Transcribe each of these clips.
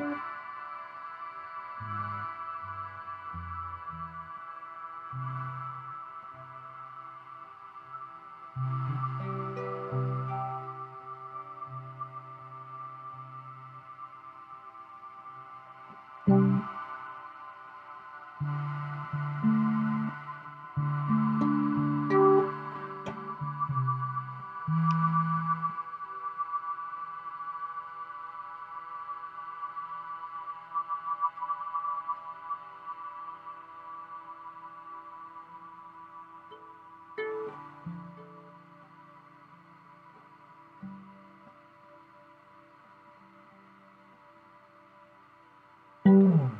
Thank mm -hmm. you. Mm.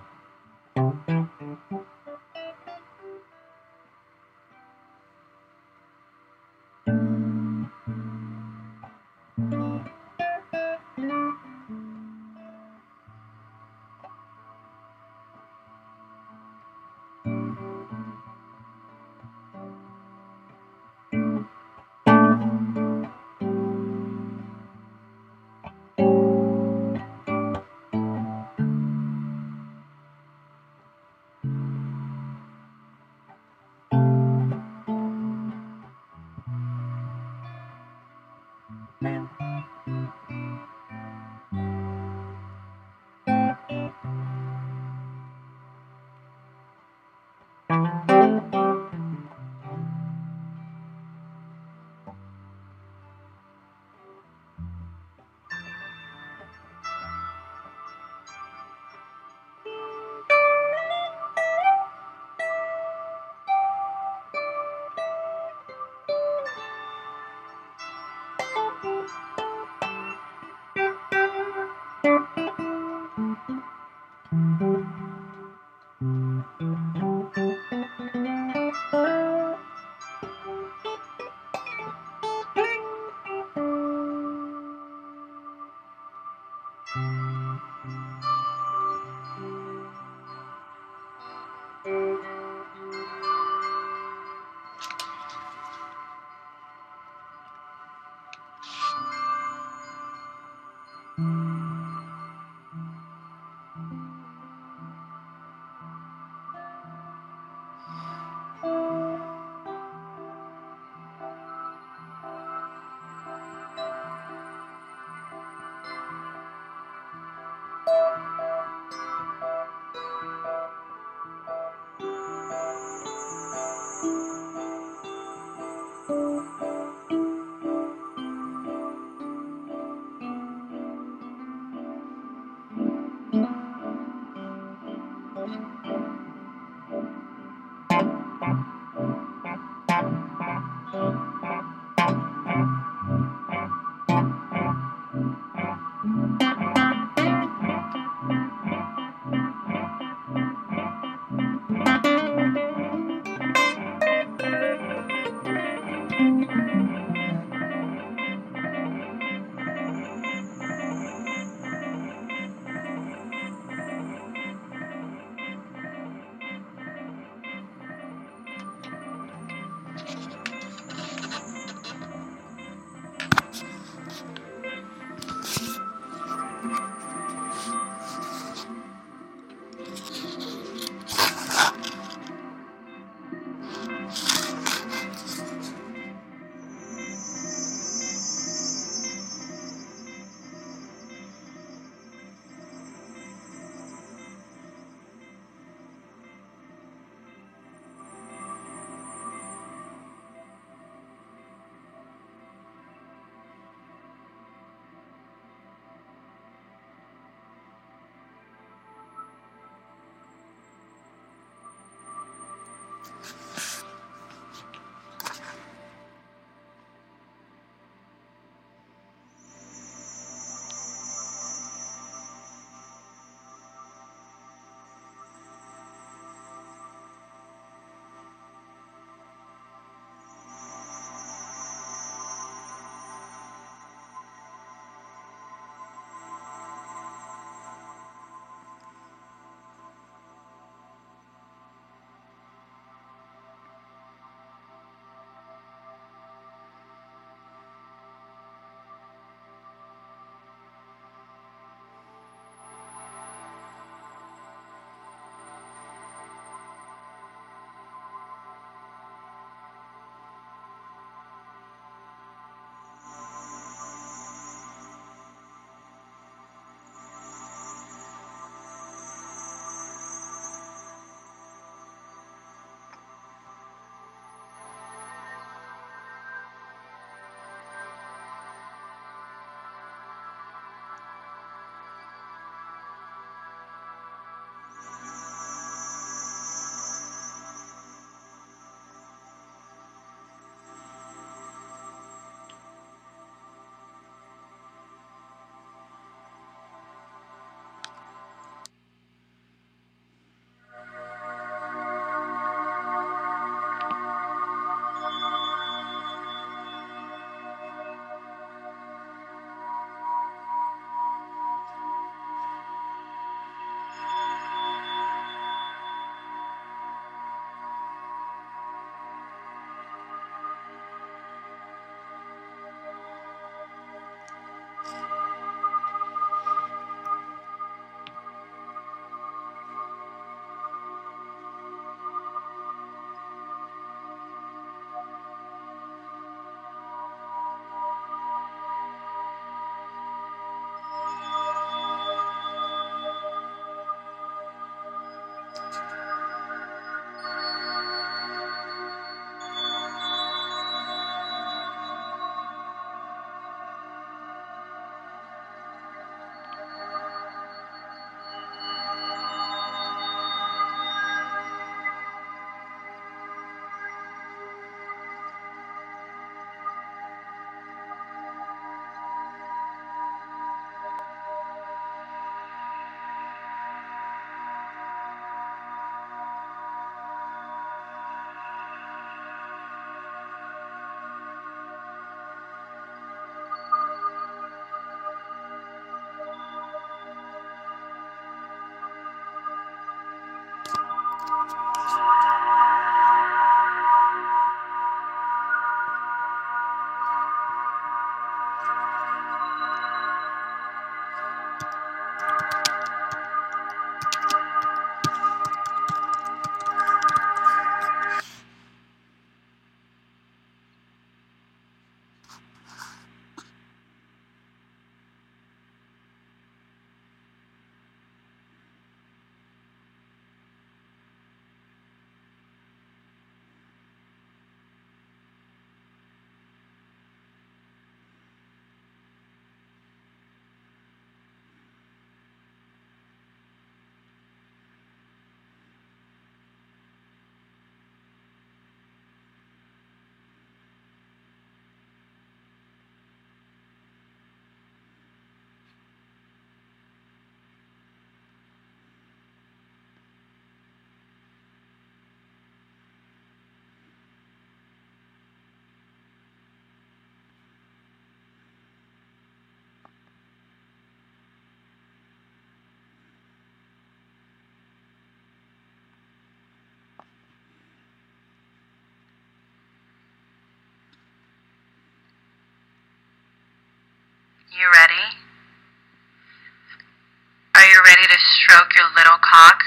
ready to stroke your little cock?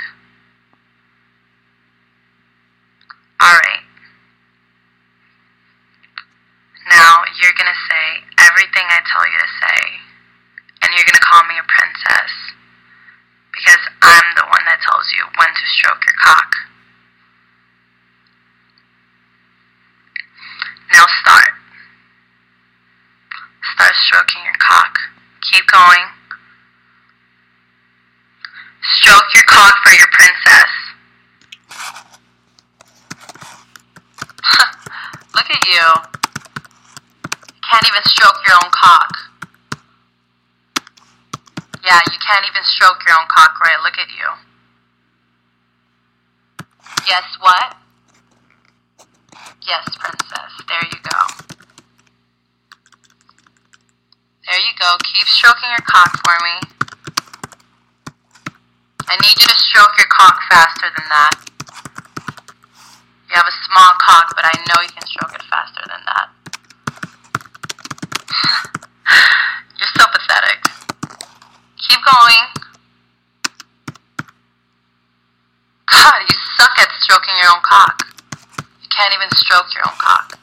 Alright. Now you're gonna say everything I tell you to say, and you're gonna call me a princess. Because I'm the one that tells you when to stroke your cock. Now start. Start stroking your cock. Keep going. Stroke your cock for your princess. Look at you. You can't even stroke your own cock. Yeah, you can't even stroke your own cock right. Look at you. Yes, what? Yes, princess. There you go. There you go. Keep stroking your cock for me. I need you to stroke your cock faster than that. You have a small cock, but I know you can stroke it faster than that. Keep going. God, you suck at stroking your own cock. You can't even stroke your own cock.